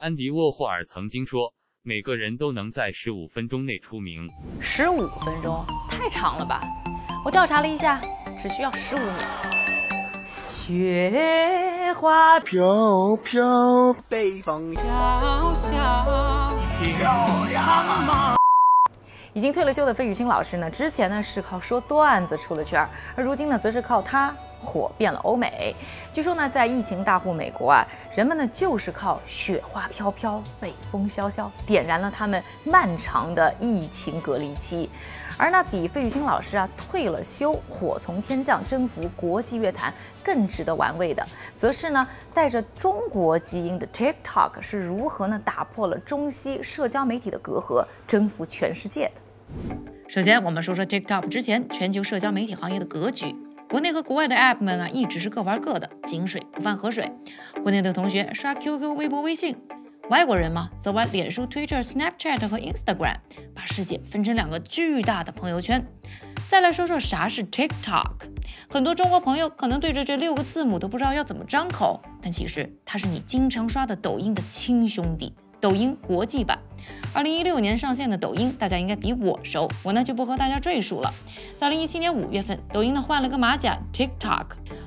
安迪沃霍尔曾经说：“每个人都能在十五分钟内出名。”十五分钟太长了吧？我调查了一下，只需要十五秒。雪花飘飘，北风萧萧，漂亮吗？已经退了休的费玉清老师呢，之前呢是靠说段子出了圈，而如今呢，则是靠他火遍了欧美。据说呢，在疫情大户美国啊，人们呢就是靠雪花飘飘、北风萧萧，点燃了他们漫长的疫情隔离期。而那比费玉清老师啊退了休，火从天降，征服国际乐坛更值得玩味的，则是呢带着中国基因的 TikTok 是如何呢打破了中西社交媒体的隔阂，征服全世界的。首先，我们说说 TikTok 之前全球社交媒体行业的格局。国内和国外的 App 们啊，一直是各玩各的，井水不犯河水。国内的同学刷 QQ、微博、微信，外国人嘛，则玩脸书、Twitter、Snapchat 和 Instagram，把世界分成两个巨大的朋友圈。再来说说啥是 TikTok，很多中国朋友可能对着这六个字母都不知道要怎么张口，但其实它是你经常刷的抖音的亲兄弟。抖音国际版，二零一六年上线的抖音，大家应该比我熟，我呢就不和大家赘述了。在二零一七年五月份，抖音呢换了个马甲，TikTok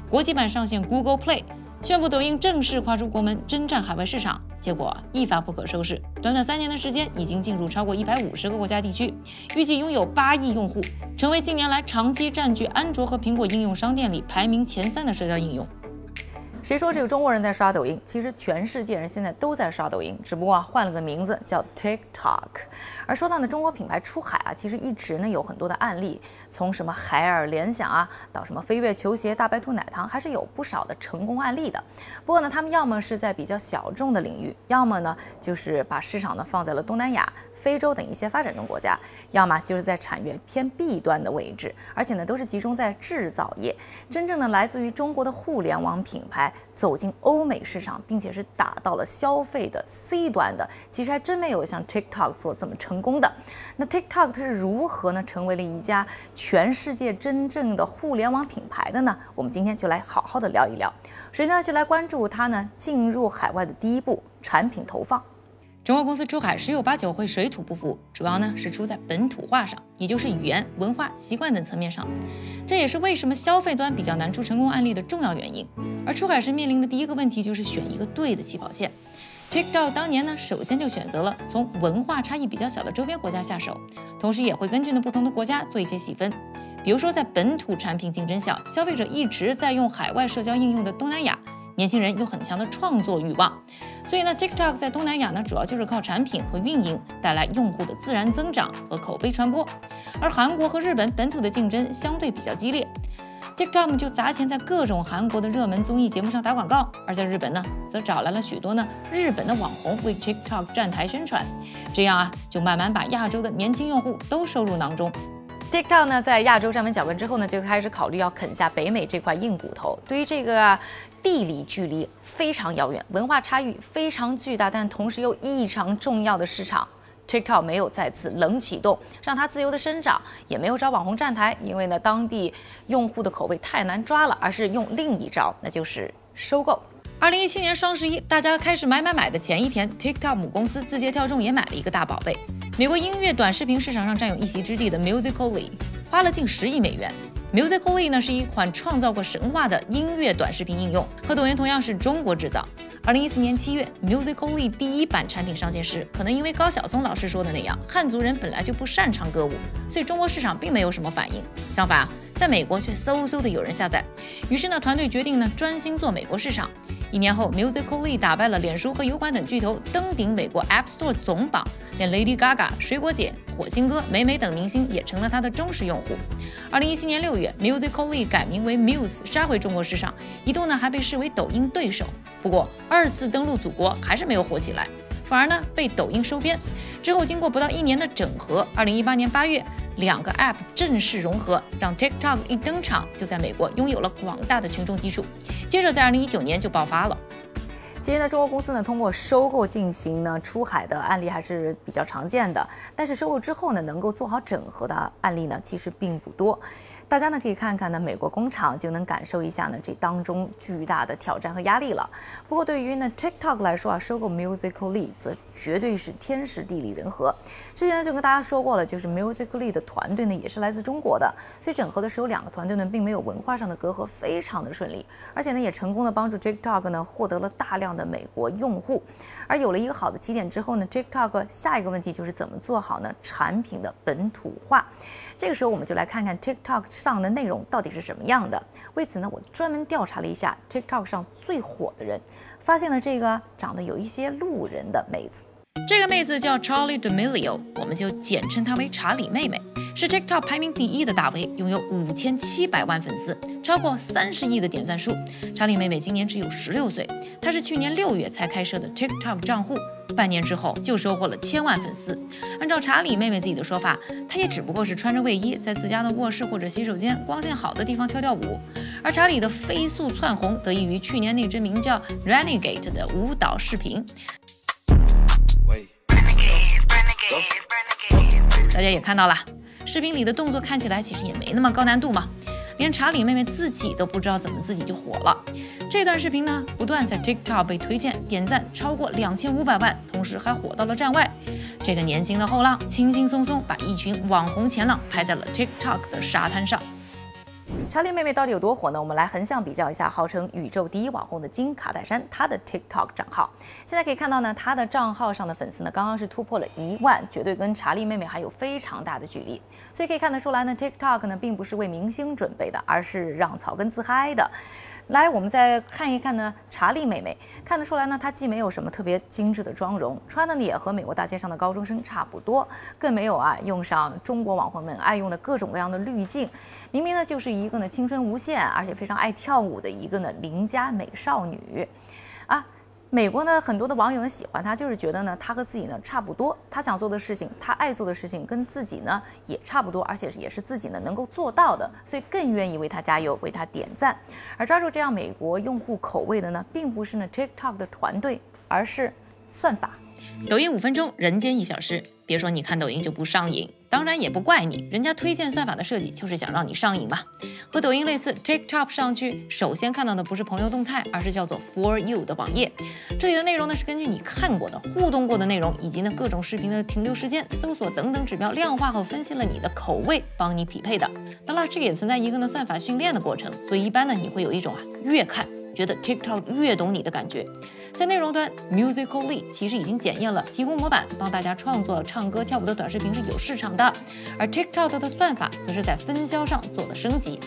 国际版上线 Google Play，宣布抖音正式跨出国门，征战海外市场。结果一发不可收拾，短短三年的时间，已经进入超过一百五十个国家地区，预计拥有八亿用户，成为近年来长期占据安卓和苹果应用商店里排名前三的社交应用。谁说这个中国人在刷抖音？其实全世界人现在都在刷抖音，只不过啊换了个名字叫 TikTok。而说到呢中国品牌出海啊，其实一直呢有很多的案例，从什么海尔联想啊，到什么飞跃球鞋、大白兔奶糖，还是有不少的成功案例的。不过呢，他们要么是在比较小众的领域，要么呢就是把市场呢放在了东南亚。非洲等一些发展中国家，要么就是在产业偏 B 端的位置，而且呢都是集中在制造业。真正的来自于中国的互联网品牌走进欧美市场，并且是打到了消费的 C 端的，其实还真没有像 TikTok 做这么成功的。那 TikTok 它是如何呢成为了一家全世界真正的互联网品牌的呢？我们今天就来好好的聊一聊。首先呢就来关注它呢进入海外的第一步产品投放。中国公司出海十有八九会水土不服，主要呢是出在本土化上，也就是语言、文化、习惯等层面上。这也是为什么消费端比较难出成功案例的重要原因。而出海时面临的第一个问题就是选一个对的起跑线。TikTok 当年呢，首先就选择了从文化差异比较小的周边国家下手，同时也会根据呢不同的国家做一些细分。比如说在本土产品竞争小、消费者一直在用海外社交应用的东南亚。年轻人有很强的创作欲望，所以呢，TikTok 在东南亚呢，主要就是靠产品和运营带来用户的自然增长和口碑传播。而韩国和日本本土的竞争相对比较激烈，TikTok 就砸钱在各种韩国的热门综艺节目上打广告，而在日本呢，则找来了许多呢日本的网红为 TikTok 站台宣传，这样啊，就慢慢把亚洲的年轻用户都收入囊中。TikTok 呢，在亚洲站稳脚跟之后呢，就开始考虑要啃下北美这块硬骨头。对于这个地理距离非常遥远、文化差异非常巨大，但同时又异常重要的市场，TikTok 没有再次冷启动，让它自由的生长，也没有找网红站台，因为呢，当地用户的口味太难抓了，而是用另一招，那就是收购。二零一七年双十一，大家开始买买买的前一天，TikTok 母公司字节跳动也买了一个大宝贝。美国音乐短视频市场上占有一席之地的 Musically 花了近十亿美元。Musically 呢是一款创造过神话的音乐短视频应用，和抖音同样是中国制造。二零一四年七月，Musically 第一版产品上线时，可能因为高晓松老师说的那样，汉族人本来就不擅长歌舞，所以中国市场并没有什么反应。相反，在美国却嗖嗖的有人下载。于是呢，团队决定呢专心做美国市场。一年后，Musically 打败了脸书和油管等巨头，登顶美国 App Store 总榜。连 Lady Gaga、水果姐、火星哥、美美等明星也成了他的忠实用户。二零一七年六月，Musically 改名为 Muse，杀回中国市场，一度呢还被视为抖音对手。不过二次登陆祖国还是没有火起来，反而呢被抖音收编。之后经过不到一年的整合，二零一八年八月，两个 App 正式融合，让 TikTok 一登场就在美国拥有了广大的群众基础。接着在二零一九年就爆发了。其实呢，中国公司呢通过收购进行呢出海的案例还是比较常见的，但是收购之后呢能够做好整合的案例呢其实并不多。大家呢可以看看呢，美国工厂就能感受一下呢这当中巨大的挑战和压力了。不过对于呢 TikTok 来说啊，收购 Musical.ly 则绝对是天时地利人和。之前就跟大家说过了，就是 Musical.ly 的团队呢也是来自中国的，所以整合的时候两个团队呢并没有文化上的隔阂，非常的顺利，而且呢也成功的帮助 TikTok 呢获得了大量的美国用户。而有了一个好的起点之后呢，TikTok 下一个问题就是怎么做好呢产品的本土化。这个时候我们就来看看 TikTok 上的内容到底是什么样的。为此呢，我专门调查了一下 TikTok 上最火的人，发现了这个长得有一些路人的妹子。这个妹子叫 Charlie D'Amelio，我们就简称她为查理妹妹，是 TikTok 排名第一的大 V，拥有五千七百万粉丝，超过三十亿的点赞数。查理妹妹今年只有十六岁，她是去年六月才开设的 TikTok 账户。半年之后就收获了千万粉丝。按照查理妹妹自己的说法，她也只不过是穿着卫衣在自家的卧室或者洗手间光线好的地方跳跳舞。而查理的飞速窜红得益于去年那支名叫 Renegade 的舞蹈视频。大家也看到了，视频里的动作看起来其实也没那么高难度嘛。连查理妹妹自己都不知道怎么自己就火了。这段视频呢，不断在 TikTok 被推荐、点赞超过两千五百万，同时还火到了站外。这个年轻的后浪，轻轻松松把一群网红前浪拍在了 TikTok 的沙滩上。查理妹妹到底有多火呢？我们来横向比较一下，号称宇宙第一网红的金卡戴珊，她的 TikTok 账号。现在可以看到呢，她的账号上的粉丝呢，刚刚是突破了一万，绝对跟查理妹妹还有非常大的距离。所以可以看得出来呢，TikTok 呢并不是为明星准备的，而是让草根自嗨的。来，我们再看一看呢，查理妹妹看得出来呢，她既没有什么特别精致的妆容，穿的呢也和美国大街上的高中生差不多，更没有啊用上中国网红们爱用的各种各样的滤镜，明明呢就是一个呢青春无限，而且非常爱跳舞的一个呢邻家美少女，美国呢，很多的网友呢喜欢他，就是觉得呢，他和自己呢差不多，他想做的事情，他爱做的事情，跟自己呢也差不多，而且也是自己呢能够做到的，所以更愿意为他加油，为他点赞。而抓住这样美国用户口味的呢，并不是呢 TikTok 的团队，而是算法。抖音五分钟，人间一小时。别说你看抖音就不上瘾，当然也不怪你，人家推荐算法的设计就是想让你上瘾嘛。和抖音类似，TikTok 上去首先看到的不是朋友动态，而是叫做 For You 的网页。这里的内容呢是根据你看过的、互动过的内容，以及呢各种视频的停留时间、搜索等等指标量化和分析了你的口味，帮你匹配的。当然，这个也存在一个呢算法训练的过程，所以一般呢你会有一种啊越看。觉得 TikTok 越懂你的感觉，在内容端，Musical.ly 其实已经检验了，提供模板帮大家创作唱歌跳舞的短视频是有市场的，而 TikTok 的算法则是在分销上做了升级。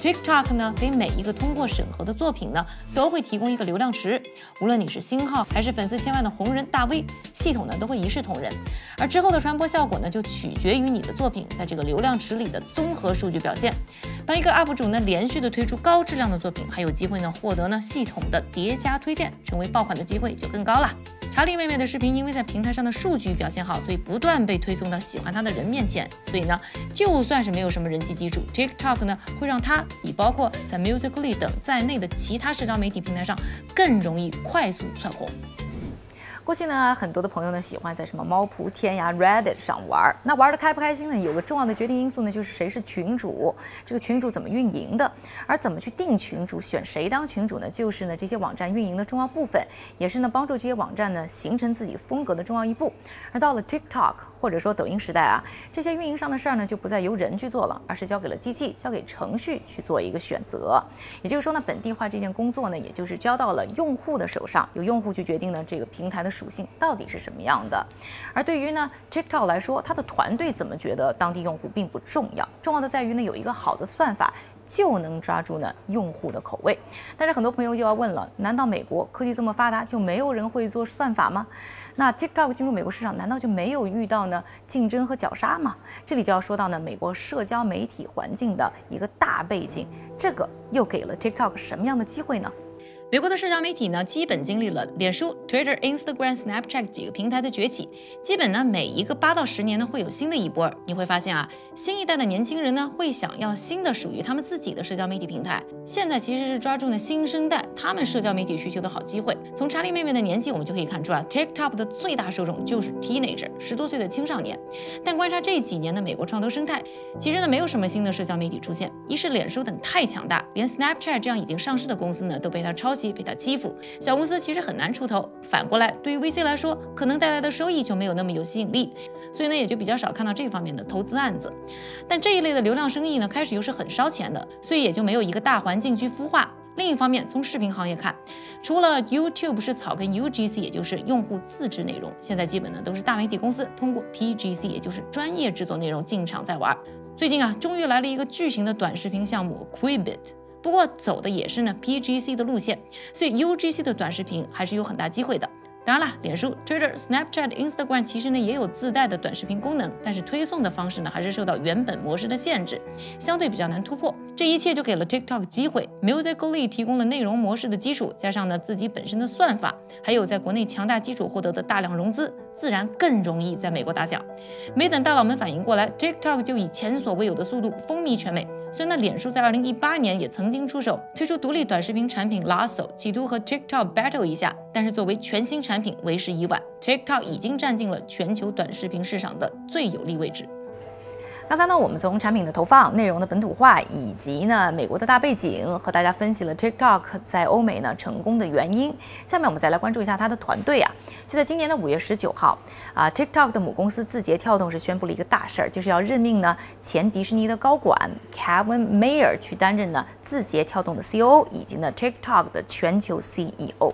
TikTok 呢，给每一个通过审核的作品呢，都会提供一个流量池，无论你是新号还是粉丝千万的红人大 V，系统呢都会一视同仁。而之后的传播效果呢，就取决于你的作品在这个流量池里的综合数据表现。当一个 UP 主呢连续的推出高质量的作品，还有机会呢获得呢系统的叠加推荐，成为爆款的机会就更高了。查理妹妹的视频因为在平台上的数据表现好，所以不断被推送到喜欢她的人面前。所以呢，就算是没有什么人气基础，TikTok 呢会让她比包括在 Musical.ly 等在内的其他社交媒体平台上更容易快速窜红。过去呢，很多的朋友呢喜欢在什么猫扑、天涯、Reddit 上玩。那玩的开不开心呢？有个重要的决定因素呢，就是谁是群主，这个群主怎么运营的。而怎么去定群主、选谁当群主呢？就是呢这些网站运营的重要部分，也是呢帮助这些网站呢形成自己风格的重要一步。而到了 TikTok 或者说抖音时代啊，这些运营上的事儿呢就不再由人去做了，而是交给了机器、交给程序去做一个选择。也就是说呢，本地化这件工作呢，也就是交到了用户的手上，由用户去决定呢这个平台的。属性到底是什么样的？而对于呢 TikTok 来说，它的团队怎么觉得当地用户并不重要，重要的在于呢有一个好的算法就能抓住呢用户的口味。但是很多朋友就要问了，难道美国科技这么发达就没有人会做算法吗？那 TikTok 进入美国市场难道就没有遇到呢竞争和绞杀吗？这里就要说到呢美国社交媒体环境的一个大背景，这个又给了 TikTok 什么样的机会呢？美国的社交媒体呢，基本经历了脸书、Twitter、Instagram、Snapchat 几个平台的崛起，基本呢每一个八到十年呢会有新的一波。你会发现啊，新一代的年轻人呢会想要新的属于他们自己的社交媒体平台。现在其实是抓住了新生代他们社交媒体需求的好机会。从查理妹妹的年纪，我们就可以看出啊，TikTok 的最大受众就是 teenager，十多岁的青少年。但观察这几年的美国创投生态，其实呢没有什么新的社交媒体出现。一是脸书等太强大，连 Snapchat 这样已经上市的公司呢都被它抄被他欺负，小公司其实很难出头。反过来，对于 VC 来说，可能带来的收益就没有那么有吸引力，所以呢，也就比较少看到这方面的投资案子。但这一类的流量生意呢，开始又是很烧钱的，所以也就没有一个大环境去孵化。另一方面，从视频行业看，除了 YouTube 是草根 UGC，也就是用户自制内容，现在基本呢都是大媒体公司通过 PGC，也就是专业制作内容进场在玩。最近啊，终于来了一个巨型的短视频项目 Quibbit。不过走的也是呢 PGC 的路线，所以 UGC 的短视频还是有很大机会的。当然了，脸书、Twitter、Snapchat、Instagram 其实呢也有自带的短视频功能，但是推送的方式呢还是受到原本模式的限制，相对比较难突破。这一切就给了 TikTok 机会，Musical.ly 提供了内容模式的基础，加上呢自己本身的算法，还有在国内强大基础获得的大量融资，自然更容易在美国打响。没等大佬们反应过来，TikTok 就以前所未有的速度风靡全美。虽然脸书在二零一八年也曾经出手推出独立短视频产品 Lasso，企图和 TikTok battle 一下，但是作为全新产品为时已晚，TikTok 已经占尽了全球短视频市场的最有利位置。刚才呢，我们从产品的投放、内容的本土化，以及呢美国的大背景，和大家分析了 TikTok 在欧美呢成功的原因。下面我们再来关注一下它的团队啊。就在今年的五月十九号啊，TikTok 的母公司字节跳动是宣布了一个大事儿，就是要任命呢前迪士尼的高管 Kevin Mayer 去担任呢字节跳动的 CEO，以及呢 TikTok 的全球 CEO。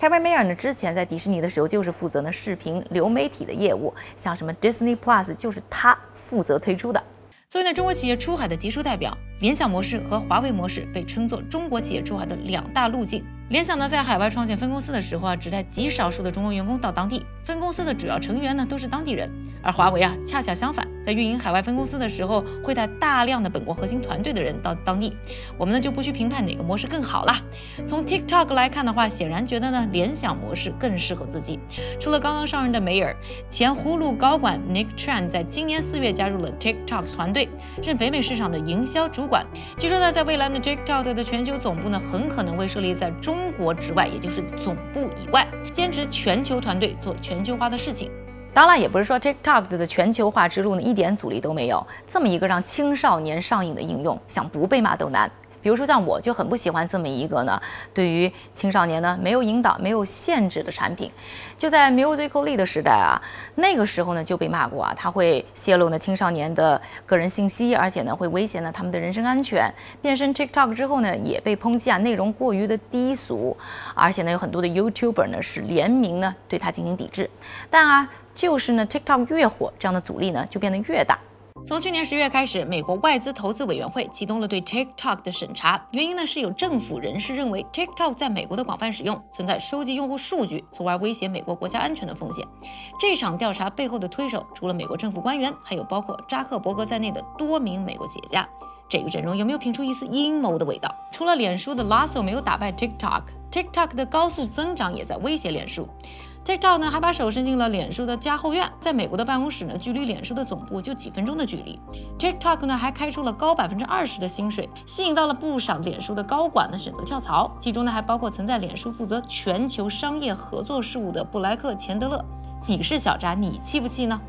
Kevin Mayer 呢之前在迪士尼的时候就是负责呢视频流媒体的业务，像什么 Disney Plus 就是他。负责推出的。作为呢中国企业出海的杰出代表，联想模式和华为模式被称作中国企业出海的两大路径。联想呢，在海外创建分公司的时候啊，只带极少数的中国员工到当地，分公司的主要成员呢都是当地人。而华为啊，恰恰相反，在运营海外分公司的时候，会带大量的本国核心团队的人到当地。我们呢就不去评判哪个模式更好了。从 TikTok 来看的话，显然觉得呢联想模式更适合自己。除了刚刚上任的梅尔，前呼噜高管 Nick Tran 在今年四月加入了 TikTok 团队，任北美市场的营销主管。据说呢，在未来呢 TikTok 的全球总部呢，很可能会设立在中。中国之外，也就是总部以外，兼职全球团队做全球化的事情。当然，也不是说 TikTok 的全球化之路呢一点阻力都没有。这么一个让青少年上瘾的应用，想不被骂都难。比如说像我就很不喜欢这么一个呢，对于青少年呢没有引导、没有限制的产品。就在 Musical.ly 的时代啊，那个时候呢就被骂过啊，它会泄露呢青少年的个人信息，而且呢会威胁呢他们的人身安全。变身 TikTok 之后呢，也被抨击啊内容过于的低俗，而且呢有很多的 YouTuber 呢是联名呢对它进行抵制。但啊，就是呢 TikTok 越火，这样的阻力呢就变得越大。从去年十月开始，美国外资投资委员会启动了对 TikTok 的审查。原因呢是有政府人士认为 TikTok 在美国的广泛使用存在收集用户数据，从而威胁美国国家安全的风险。这场调查背后的推手，除了美国政府官员，还有包括扎克伯格在内的多名美国企业家。这个阵容有没有品出一丝阴谋的味道？除了脸书的 Lasso 没有打败 TikTok，TikTok 的高速增长也在威胁脸书。TikTok 呢还把手伸进了脸书的家后院，在美国的办公室呢，距离脸书的总部就几分钟的距离。TikTok 呢还开出了高百分之二十的薪水，吸引到了不少脸书的高管呢选择跳槽，其中呢还包括曾在脸书负责全球商业合作事务的布莱克·钱德勒。你是小扎，你气不气呢？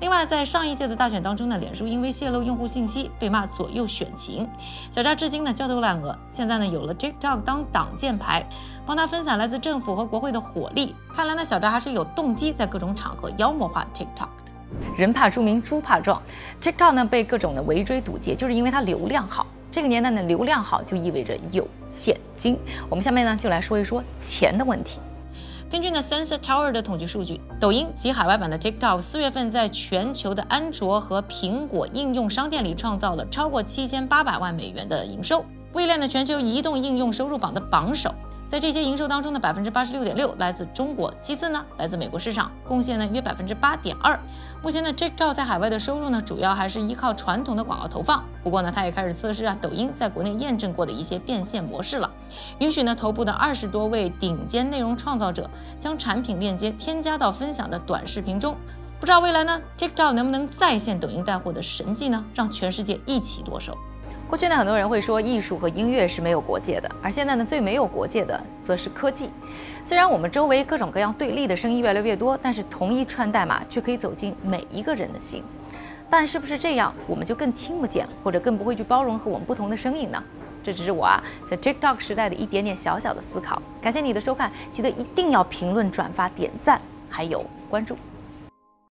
另外，在上一届的大选当中呢，脸书因为泄露用户信息被骂左右选情，小扎至今呢焦头烂额。现在呢有了 TikTok 当挡箭牌，帮他分散来自政府和国会的火力。看来呢小扎还是有动机在各种场合妖魔化 TikTok 的。人怕出名猪怕壮，TikTok 呢被各种的围追堵截，就是因为它流量好。这个年代呢流量好就意味着有现金。我们下面呢就来说一说钱的问题。根据呢 Sensor Tower 的统计数据，抖音及海外版的 TikTok 四月份在全球的安卓和苹果应用商店里创造了超过七千八百万美元的营收，位列呢全球移动应用收入榜的榜首。在这些营收当中的百分之八十六点六来自中国，其次呢来自美国市场，贡献呢约百分之八点二。目前呢，TikTok 在海外的收入呢主要还是依靠传统的广告投放，不过呢，它也开始测试啊抖音在国内验证过的一些变现模式了，允许呢头部的二十多位顶尖内容创造者将产品链接添加到分享的短视频中。不知道未来呢，TikTok 能不能再现抖音带货的神迹呢？让全世界一起剁手。过去呢，很多人会说艺术和音乐是没有国界的，而现在呢，最没有国界的则是科技。虽然我们周围各种各样对立的声音越来越多，但是同一串代码却可以走进每一个人的心。但是不是这样，我们就更听不见，或者更不会去包容和我们不同的声音呢？这只是我啊，在 TikTok 时代的一点点小小的思考。感谢你的收看，记得一定要评论、转发、点赞，还有关注。